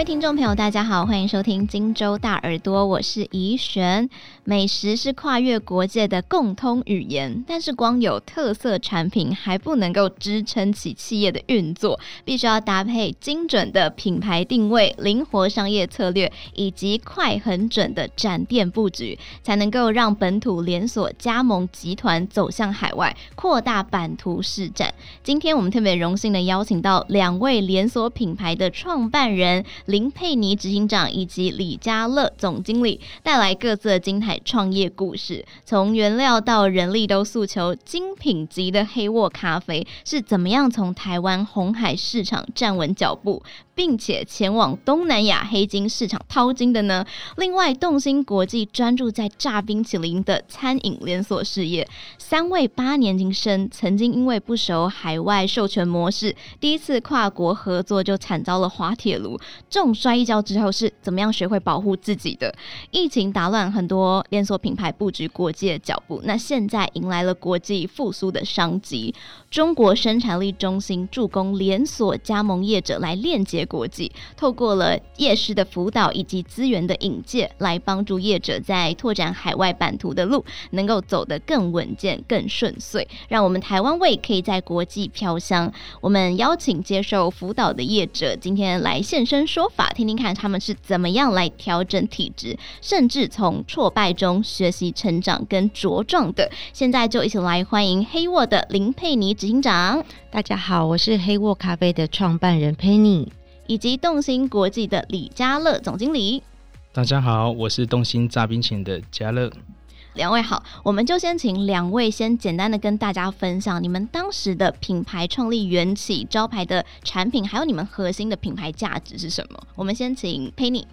位听众朋友，大家好，欢迎收听荆州大耳朵，我是怡璇。美食是跨越国界的共通语言，但是光有特色产品还不能够支撑起企业的运作，必须要搭配精准的品牌定位、灵活商业策略以及快狠准的展店布局，才能够让本土连锁加盟集团走向海外，扩大版图市展。今天我们特别荣幸的邀请到两位连锁品牌的创办人。林佩妮执行长以及李家乐总经理带来各自精彩创业故事，从原料到人力都诉求精品级的黑沃咖啡是怎么样从台湾红海市场站稳脚步，并且前往东南亚黑金市场淘金的呢？另外，动心国际专注在炸冰淇淋的餐饮连锁事业，三位八年级生曾经因为不熟海外授权模式，第一次跨国合作就惨遭了滑铁卢。重摔一跤之后是怎么样学会保护自己的？疫情打乱很多连锁品牌布局国际的脚步，那现在迎来了国际复苏的商机。中国生产力中心助攻连锁加盟业者来链接国际，透过了业师的辅导以及资源的引介，来帮助业者在拓展海外版图的路能够走得更稳健、更顺遂，让我们台湾味可以在国际飘香。我们邀请接受辅导的业者今天来现身。说法，听听看他们是怎么样来调整体质，甚至从挫败中学习成长跟茁壮的。现在就一起来欢迎黑沃的林佩妮执行长。大家好，我是黑沃咖啡的创办人佩妮，以及动心国际的李家乐总经理。大家好，我是动心炸冰淇淋的家乐。两位好，我们就先请两位先简单的跟大家分享你们当时的品牌创立缘起、招牌的产品，还有你们核心的品牌价值是什么？我们先请佩妮。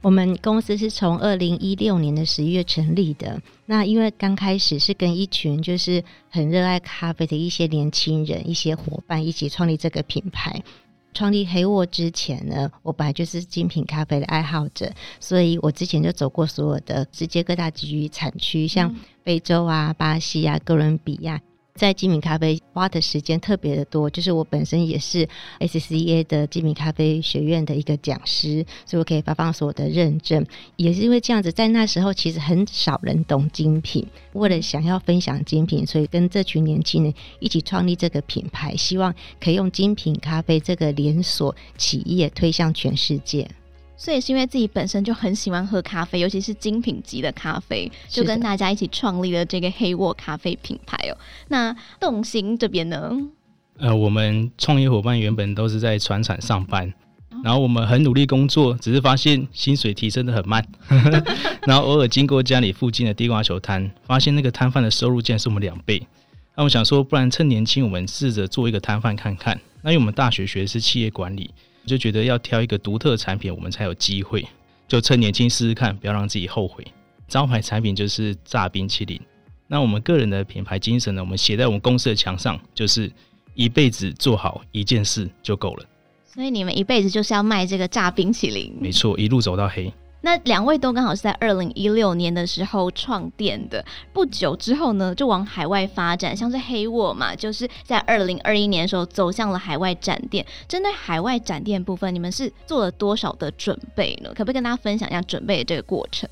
我们公司是从二零一六年的十一月成立的。那因为刚开始是跟一群就是很热爱咖啡的一些年轻人、一些伙伴一起创立这个品牌。创立黑沃之前呢，我本来就是精品咖啡的爱好者，所以我之前就走过所有的世界各大基域产区，像非洲啊、巴西啊、哥伦比亚。在精品咖啡花的时间特别的多，就是我本身也是 SCA 的精品咖啡学院的一个讲师，所以我可以发放所有的认证。也是因为这样子，在那时候其实很少人懂精品，为了想要分享精品，所以跟这群年轻人一起创立这个品牌，希望可以用精品咖啡这个连锁企业推向全世界。所以是因为自己本身就很喜欢喝咖啡，尤其是精品级的咖啡，就跟大家一起创立了这个黑沃咖啡品牌哦。那动心这边呢？呃，我们创业伙伴原本都是在船厂上班，然后我们很努力工作，只是发现薪水提升的很慢。然后偶尔经过家里附近的地瓜球摊，发现那个摊贩的收入竟然是我们两倍。那我想说，不然趁年轻，我们试着做一个摊贩看看。那因为我们大学学的是企业管理。就觉得要挑一个独特的产品，我们才有机会。就趁年轻试试看，不要让自己后悔。招牌产品就是炸冰淇淋。那我们个人的品牌精神呢？我们写在我们公司的墙上，就是一辈子做好一件事就够了。所以你们一辈子就是要卖这个炸冰淇淋？没错，一路走到黑。那两位都刚好是在二零一六年的时候创店的，不久之后呢，就往海外发展，像是黑沃嘛，就是在二零二一年的时候走向了海外展店。针对海外展店部分，你们是做了多少的准备呢？可不可以跟大家分享一下准备的这个过程？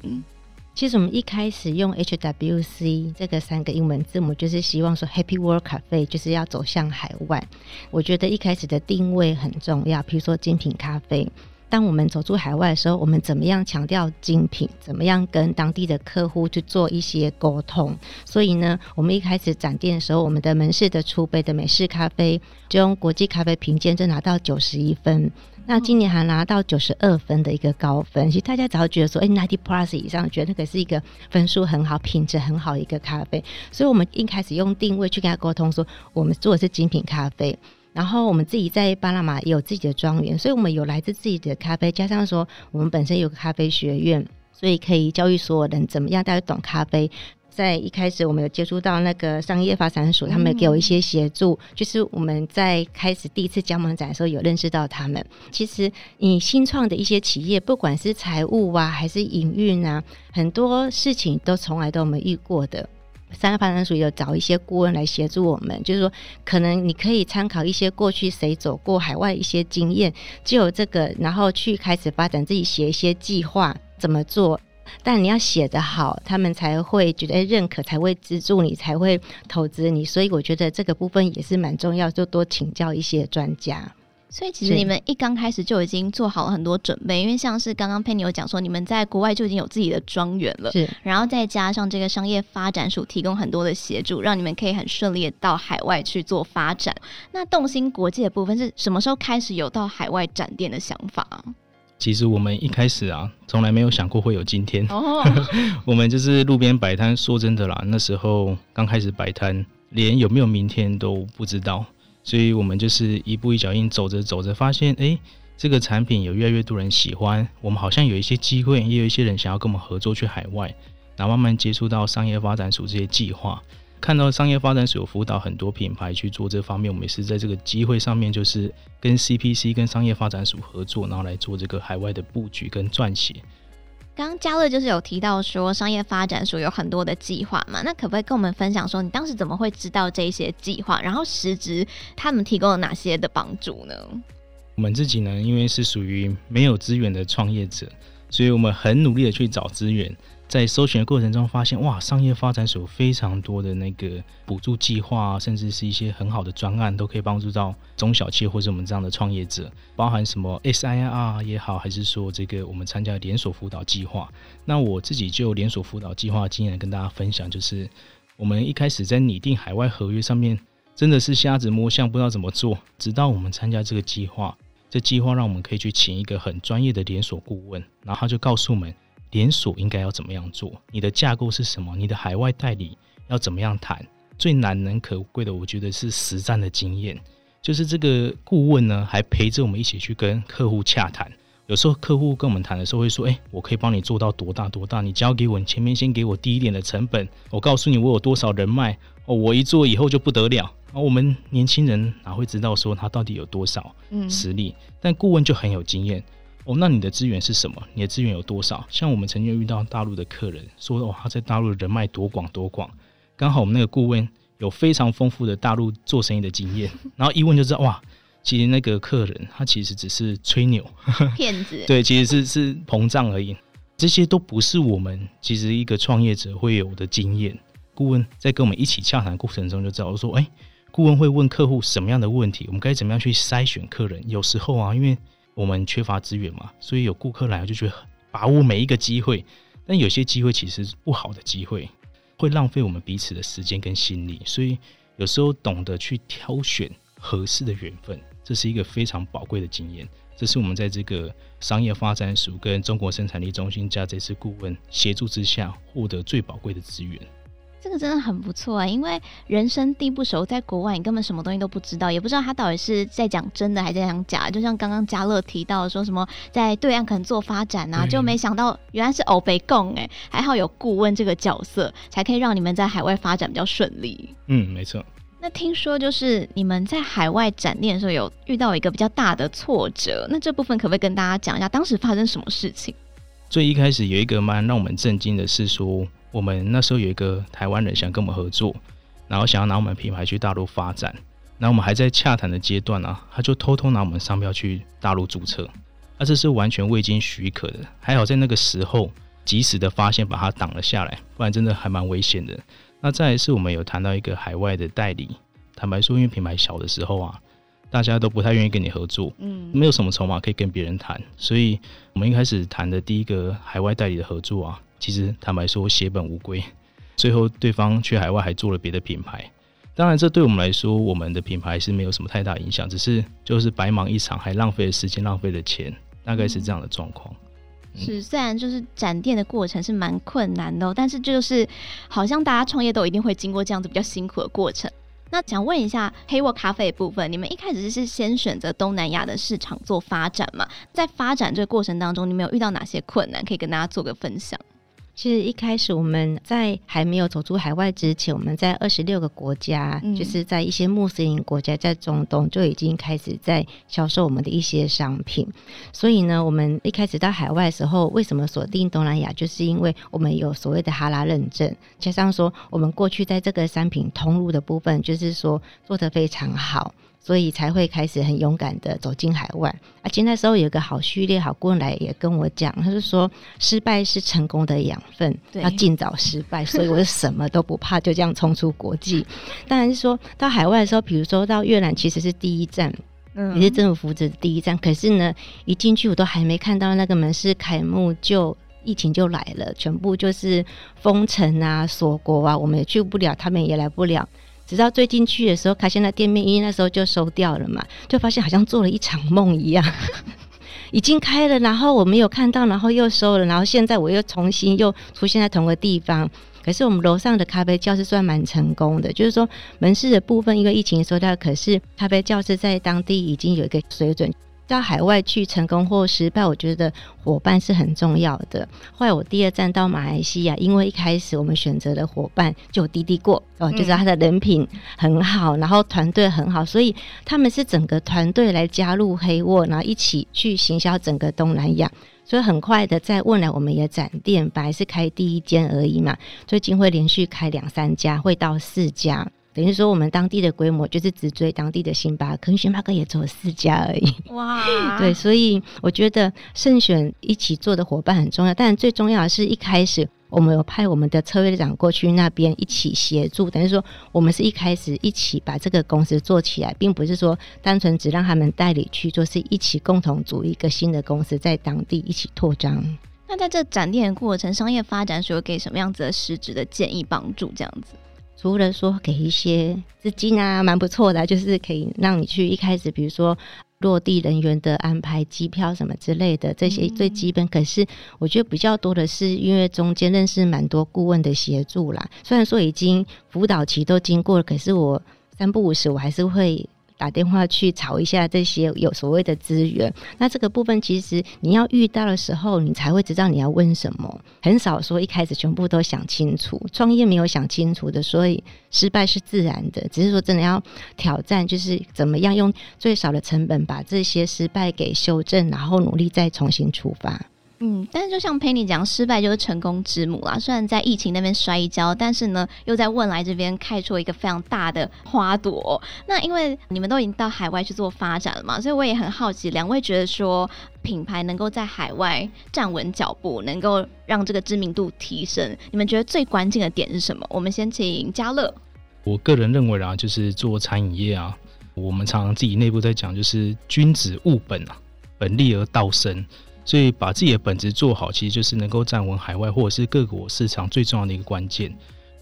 其实我们一开始用 HWC 这个三个英文字母，就是希望说 Happy World Cafe 就是要走向海外。我觉得一开始的定位很重要，比如说精品咖啡。当我们走出海外的时候，我们怎么样强调精品？怎么样跟当地的客户去做一些沟通？所以呢，我们一开始展店的时候，我们的门市的储备的美式咖啡就用国际咖啡评鉴就拿到九十一分。那今年还拿到九十二分的一个高分。其实大家只要觉得说，哎，ninety plus 以上，觉得那个是一个分数很好、品质很好的一个咖啡。所以我们一开始用定位去跟他沟通说，我们做的是精品咖啡。然后我们自己在巴拿马也有自己的庄园，所以我们有来自自己的咖啡，加上说我们本身有个咖啡学院，所以可以教育所有人怎么样大家懂咖啡。在一开始我们有接触到那个商业发展所，他们给我一些协助，就是我们在开始第一次加盟展的时候有认识到他们。其实你新创的一些企业，不管是财务啊还是营运啊，很多事情都从来都没遇过的。三个发展署有找一些顾问来协助我们，就是说，可能你可以参考一些过去谁走过海外一些经验，就有这个，然后去开始发展自己写一些计划怎么做。但你要写得好，他们才会觉得认可，才会资助你，才会投资你。所以我觉得这个部分也是蛮重要，就多请教一些专家。所以其实你们一刚开始就已经做好了很多准备，因为像是刚刚 Penny 有讲说，你们在国外就已经有自己的庄园了，是，然后再加上这个商业发展署提供很多的协助，让你们可以很顺利的到海外去做发展。那动心国际的部分是什么时候开始有到海外展店的想法？其实我们一开始啊，从来没有想过会有今天。哦，我们就是路边摆摊，说真的啦，那时候刚开始摆摊，连有没有明天都不知道。所以我们就是一步一脚印走着走着，发现哎，这个产品有越来越多人喜欢，我们好像有一些机会，也有一些人想要跟我们合作去海外，然后慢慢接触到商业发展署这些计划，看到商业发展署有辅导很多品牌去做这方面，我们也是在这个机会上面，就是跟 CPC 跟商业发展署合作，然后来做这个海外的布局跟撰写。刚刚嘉乐就是有提到说，商业发展所有很多的计划嘛，那可不可以跟我们分享说，你当时怎么会知道这些计划？然后实质他们提供了哪些的帮助呢？我们自己呢，因为是属于没有资源的创业者，所以我们很努力的去找资源。在搜寻的过程中，发现哇，商业发展署非常多的那个补助计划，甚至是一些很好的专案，都可以帮助到中小企业或者我们这样的创业者，包含什么 SIR 也好，还是说这个我们参加连锁辅导计划。那我自己就连锁辅导计划经验跟大家分享，就是我们一开始在拟定海外合约上面，真的是瞎子摸象，不知道怎么做。直到我们参加这个计划，这计划让我们可以去请一个很专业的连锁顾问，然后他就告诉我们。连锁应该要怎么样做？你的架构是什么？你的海外代理要怎么样谈？最难能可贵的，我觉得是实战的经验。就是这个顾问呢，还陪着我们一起去跟客户洽谈。有时候客户跟我们谈的时候会说：“哎，我可以帮你做到多大多大？你交给我，你前面先给我低一点的成本，我告诉你我有多少人脉哦，我一做以后就不得了。”而我们年轻人哪会知道说他到底有多少实力？嗯、但顾问就很有经验。哦，那你的资源是什么？你的资源有多少？像我们曾经遇到大陆的客人说，哦，他在大陆人脉多广多广。刚好我们那个顾问有非常丰富的大陆做生意的经验，然后一问就知道，哇，其实那个客人他其实只是吹牛，骗子。对，其实是是膨胀而已。这些都不是我们其实一个创业者会有的经验。顾问在跟我们一起洽谈过程中就知道，我说，哎，顾问会问客户什么样的问题？我们该怎么样去筛选客人？有时候啊，因为我们缺乏资源嘛，所以有顾客来就觉得把握每一个机会，但有些机会其实是不好的机会，会浪费我们彼此的时间跟心力。所以有时候懂得去挑选合适的缘分，这是一个非常宝贵的经验。这是我们在这个商业发展署跟中国生产力中心加这次顾问协助之下获得最宝贵的资源。这个真的很不错啊，因为人生地不熟，在国外你根本什么东西都不知道，也不知道他到底是在讲真的还是在讲假。就像刚刚嘉乐提到说什么在对岸可能做发展啊，就没想到原来是欧北共哎，还好有顾问这个角色，才可以让你们在海外发展比较顺利。嗯，没错。那听说就是你们在海外展店的时候有遇到一个比较大的挫折，那这部分可不可以跟大家讲一下当时发生什么事情？最一开始有一个蛮让我们震惊的是说。我们那时候有一个台湾人想跟我们合作，然后想要拿我们品牌去大陆发展，那我们还在洽谈的阶段啊，他就偷偷拿我们商标去大陆注册，那这是完全未经许可的。还好在那个时候及时的发现，把它挡了下来，不然真的还蛮危险的。那再来是我们有谈到一个海外的代理，坦白说，因为品牌小的时候啊，大家都不太愿意跟你合作，嗯，没有什么筹码可以跟别人谈，所以我们一开始谈的第一个海外代理的合作啊。其实坦白说，血本无归，最后对方去海外还做了别的品牌。当然，这对我们来说，我们的品牌是没有什么太大影响，只是就是白忙一场，还浪费了时间，浪费了钱，大概是这样的状况。嗯、是，虽然就是展店的过程是蛮困难的，但是就是好像大家创业都一定会经过这样子比较辛苦的过程。那想问一下黑沃咖啡的部分，你们一开始是先选择东南亚的市场做发展嘛？在发展这个过程当中，你们有遇到哪些困难？可以跟大家做个分享。其实一开始我们在还没有走出海外之前，我们在二十六个国家，嗯、就是在一些穆斯林国家，在中东就已经开始在销售我们的一些商品。所以呢，我们一开始到海外的时候，为什么锁定东南亚？就是因为我们有所谓的哈拉认证，加上说我们过去在这个商品通路的部分，就是说做得非常好。所以才会开始很勇敢的走进海外。而且那时候有个好序列好顾问来也跟我讲，他就说失败是成功的养分，要尽早失败。所以我就什么都不怕，就这样冲出国际。当然是说到海外的时候，比如说到越南，其实是第一站，嗯，也是政府扶持的第一站。可是呢，一进去我都还没看到那个门市开幕，就疫情就来了，全部就是封城啊、锁国啊，我们也去不了，他们也来不了。直到最近去的时候，开现在店面，因为那时候就收掉了嘛，就发现好像做了一场梦一样，已经开了，然后我没有看到，然后又收了，然后现在我又重新又出现在同个地方。可是我们楼上的咖啡教室算蛮成功的，就是说门市的部分因为疫情收掉，可是咖啡教室在当地已经有一个水准。到海外去成功或失败，我觉得伙伴是很重要的。后来我第二站到马来西亚，因为一开始我们选择的伙伴就有滴滴过哦，就是他的人品很好，然后团队很好，所以他们是整个团队来加入黑沃，然后一起去行销整个东南亚。所以很快的在未来我们也展店，本来是开第一间而已嘛，最近会连续开两三家，会到四家。等于说，我们当地的规模就是只追当地的星巴克，星巴克也只有四家而已。哇，对，所以我觉得慎选一起做的伙伴很重要。但最重要的是一开始我们有派我们的策略长过去那边一起协助，等于说我们是一开始一起把这个公司做起来，并不是说单纯只让他们代理去做，是一起共同组一个新的公司在当地一起扩张。那在这展店的过程，商业发展所有给什么样子的实质的建议帮助？这样子？除了说给一些资金啊，蛮不错的，就是可以让你去一开始，比如说落地人员的安排、机票什么之类的，这些最基本。可是我觉得比较多的是，因为中间认识蛮多顾问的协助啦。虽然说已经辅导期都经过了，可是我三不五时我还是会。打电话去吵一下这些有所谓的资源，那这个部分其实你要遇到的时候，你才会知道你要问什么。很少说一开始全部都想清楚，创业没有想清楚的，所以失败是自然的。只是说真的要挑战，就是怎么样用最少的成本把这些失败给修正，然后努力再重新出发。嗯，但是就像 Penny 讲，失败就是成功之母啦。虽然在疫情那边摔一跤，但是呢，又在汶来这边开出一个非常大的花朵。那因为你们都已经到海外去做发展了嘛，所以我也很好奇，两位觉得说品牌能够在海外站稳脚步，能够让这个知名度提升，你们觉得最关键的点是什么？我们先请嘉乐。我个人认为啊，就是做餐饮业啊，我们常常自己内部在讲，就是君子务本啊，本立而道生。所以把自己的本职做好，其实就是能够站稳海外或者是各国市场最重要的一个关键。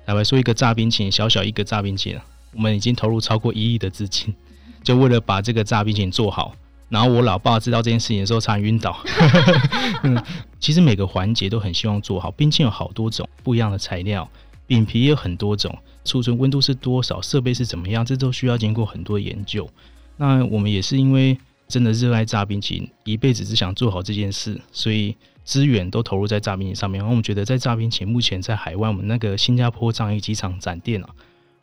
坦白说，一个炸冰淇淋，小小一个炸冰淇淋，我们已经投入超过一亿的资金，就为了把这个炸冰淇淋做好。然后我老爸知道这件事情的时候，差点晕倒。其实每个环节都很希望做好。冰淇淋有好多种不一样的材料，饼皮也有很多种，储存温度是多少，设备是怎么样，这都需要经过很多研究。那我们也是因为。真的热爱炸冰淇淋，一辈子只想做好这件事，所以资源都投入在炸冰淇淋上面。然后我们觉得，在炸冰淇淋目前在海外，我们那个新加坡樟宜机场展店啊，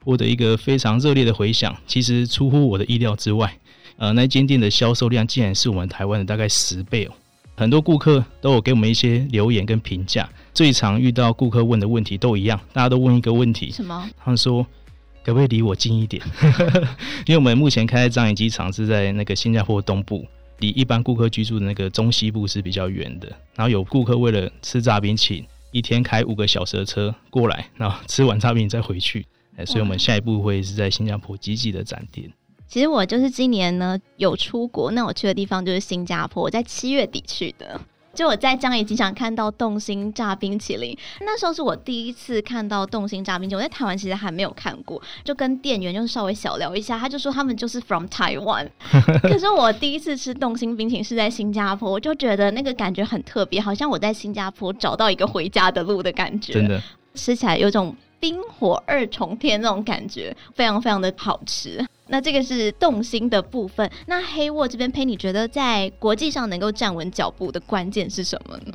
获得一个非常热烈的回响。其实出乎我的意料之外，呃，那间店的销售量竟然是我们台湾的大概十倍哦。很多顾客都有给我们一些留言跟评价，最常遇到顾客问的问题都一样，大家都问一个问题：什么？他们说。可不可以离我近一点？因为我们目前开在樟宜机场是在那个新加坡东部，离一般顾客居住的那个中西部是比较远的。然后有顾客为了吃炸冰淇淋，一天开五个小时的车过来，然后吃完炸冰再回去。所以我们下一步会是在新加坡积极的展店。其实我就是今年呢有出国，那我去的地方就是新加坡，我在七月底去的。就我在江宜机场看到动心炸冰淇淋，那时候是我第一次看到动心炸冰淇淋。我在台湾其实还没有看过，就跟店员就稍微小聊一下，他就说他们就是 from Taiwan。可是我第一次吃动心冰淇淋是在新加坡，我就觉得那个感觉很特别，好像我在新加坡找到一个回家的路的感觉。真的，吃起来有种冰火二重天那种感觉，非常非常的好吃。那这个是动心的部分。那黑沃这边，Penny 觉得在国际上能够站稳脚步的关键是什么呢？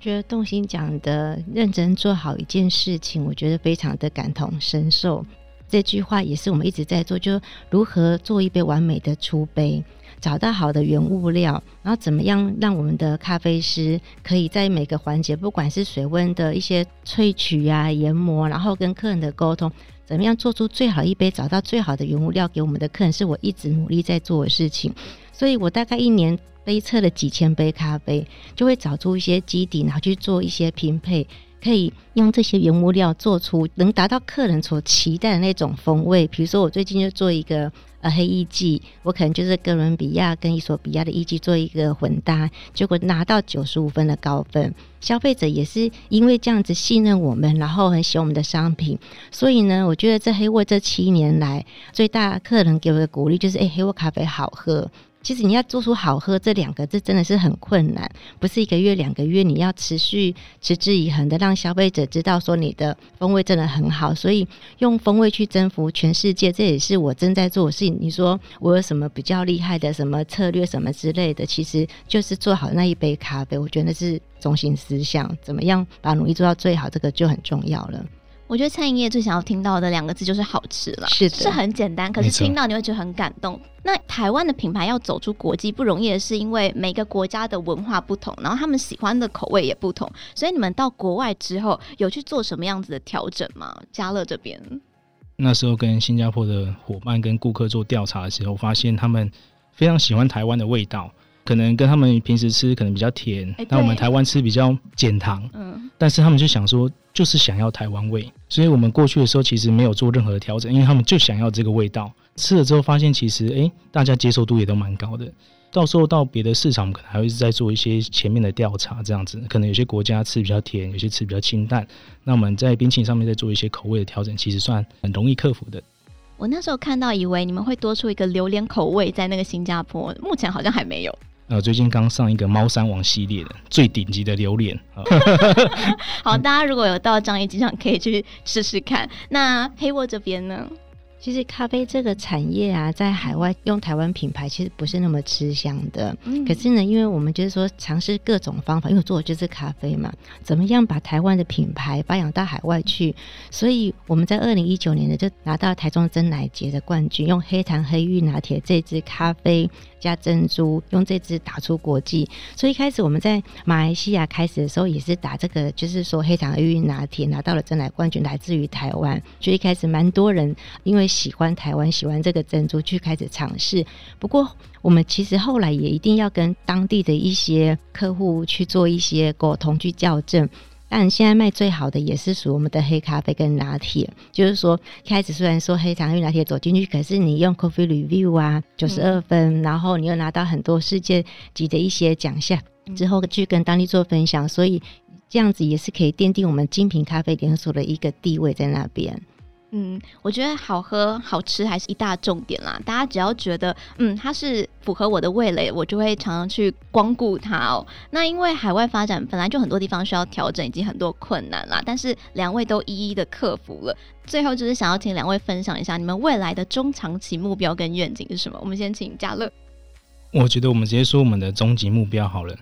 觉得动心讲的认真做好一件事情，我觉得非常的感同身受。这句话也是我们一直在做，就如何做一杯完美的出杯，找到好的原物料，然后怎么样让我们的咖啡师可以在每个环节，不管是水温的一些萃取啊、研磨，然后跟客人的沟通，怎么样做出最好一杯，找到最好的原物料给我们的客人，是我一直努力在做的事情。所以我大概一年杯测了几千杯咖啡，就会找出一些基底，然后去做一些拼配。可以用这些原物料做出能达到客人所期待的那种风味。比如说，我最近就做一个呃黑艺妓，我可能就是哥伦比亚跟伊索比亚的艺妓做一个混搭，结果拿到九十五分的高分。消费者也是因为这样子信任我们，然后很喜欢我们的商品。所以呢，我觉得这黑沃这七年来最大客人给我的鼓励就是：哎、黑沃咖啡好喝。其实你要做出好喝这两个字真的是很困难，不是一个月两个月，你要持续持之以恒的让消费者知道说你的风味真的很好，所以用风味去征服全世界，这也是我正在做的事情。你说我有什么比较厉害的什么策略什么之类的，其实就是做好那一杯咖啡，我觉得是中心思想，怎么样把努力做到最好，这个就很重要了。我觉得餐饮业最想要听到的两个字就是好吃了，是的，是很简单，可是听到你会觉得很感动。那台湾的品牌要走出国际不容易的是，因为每个国家的文化不同，然后他们喜欢的口味也不同，所以你们到国外之后有去做什么样子的调整吗？家乐这边那时候跟新加坡的伙伴跟顾客做调查的时候，发现他们非常喜欢台湾的味道。可能跟他们平时吃可能比较甜，那、欸、我们台湾吃比较减糖，嗯，但是他们就想说，就是想要台湾味，所以我们过去的时候其实没有做任何的调整，因为他们就想要这个味道。吃了之后发现，其实哎、欸，大家接受度也都蛮高的。到时候到别的市场，我们可能还会再做一些前面的调查，这样子，可能有些国家吃比较甜，有些吃比较清淡，那我们在冰淇淋上面再做一些口味的调整，其实算很容易克服的。我那时候看到以为你们会多出一个榴莲口味在那个新加坡，目前好像还没有。呃，最近刚上一个猫山王系列的最顶级的榴莲。好，大家如果有到樟宜机场，可以去试试看。那黑沃这边呢？其实咖啡这个产业啊，在海外用台湾品牌其实不是那么吃香的。嗯。可是呢，因为我们就是说尝试各种方法，因为我做的就是咖啡嘛，怎么样把台湾的品牌发扬到海外去？所以我们在二零一九年呢，就拿到台中珍奶节的冠军，用黑糖黑玉拿铁这支咖啡加珍珠，用这支打出国际。所以一开始我们在马来西亚开始的时候，也是打这个，就是说黑糖黑玉拿铁拿到了珍奶冠军，来自于台湾。所以一开始蛮多人因为喜欢台湾，喜欢这个珍珠，去开始尝试。不过，我们其实后来也一定要跟当地的一些客户去做一些沟通，去校正。但现在卖最好的也是属于我们的黑咖啡跟拿铁。就是说，开始虽然说黑糖黑拿铁走进去，可是你用 Coffee Review 啊，九十二分，然后你又拿到很多世界级的一些奖项，之后去跟当地做分享，所以这样子也是可以奠定我们精品咖啡连锁的一个地位在那边。嗯，我觉得好喝好吃还是一大重点啦。大家只要觉得，嗯，它是符合我的味蕾，我就会常常去光顾它哦。那因为海外发展本来就很多地方需要调整，以及很多困难啦。但是两位都一一的克服了。最后就是想要请两位分享一下，你们未来的中长期目标跟愿景是什么？我们先请嘉乐。我觉得我们直接说我们的终极目标好了。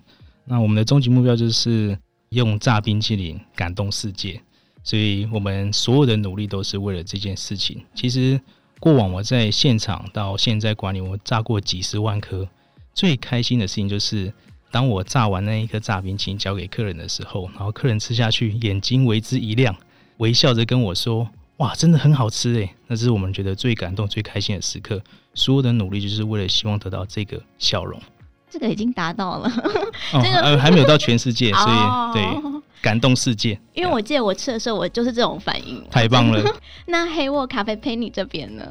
那我们的终极目标就是用炸冰淇淋感动世界。所以我们所有的努力都是为了这件事情。其实过往我在现场到现在管理，我炸过几十万颗。最开心的事情就是，当我炸完那一颗炸冰淇淋交给客人的时候，然后客人吃下去，眼睛为之一亮，微笑着跟我说：“哇，真的很好吃诶！”那是我们觉得最感动、最开心的时刻。所有的努力就是为了希望得到这个笑容。这个已经达到了，哦、这个呃还没有到全世界，所以对。感动世界，因为我记得我吃的时候，我就是这种反应。太棒了！那黑沃咖啡陪你这边呢？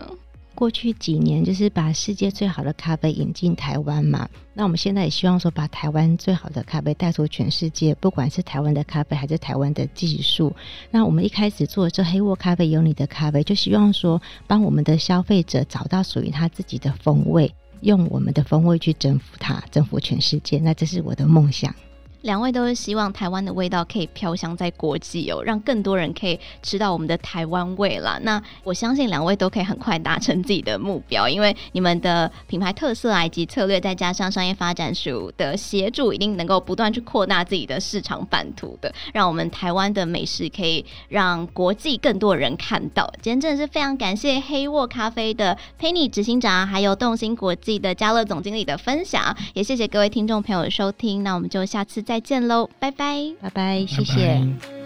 过去几年就是把世界最好的咖啡引进台湾嘛。那我们现在也希望说，把台湾最好的咖啡带出全世界，不管是台湾的咖啡还是台湾的技术。那我们一开始做这黑沃咖啡有你的咖啡，就希望说，帮我们的消费者找到属于他自己的风味，用我们的风味去征服它，征服全世界。那这是我的梦想。两位都是希望台湾的味道可以飘香在国际哦，让更多人可以吃到我们的台湾味啦。那我相信两位都可以很快达成自己的目标，因为你们的品牌特色啊以及策略，再加上商业发展署的协助，一定能够不断去扩大自己的市场版图的，让我们台湾的美食可以让国际更多人看到。今天真的是非常感谢黑沃咖啡的 Penny 执行长，还有动心国际的嘉乐总经理的分享，也谢谢各位听众朋友的收听。那我们就下次再见喽，拜拜，拜拜，谢谢。拜拜。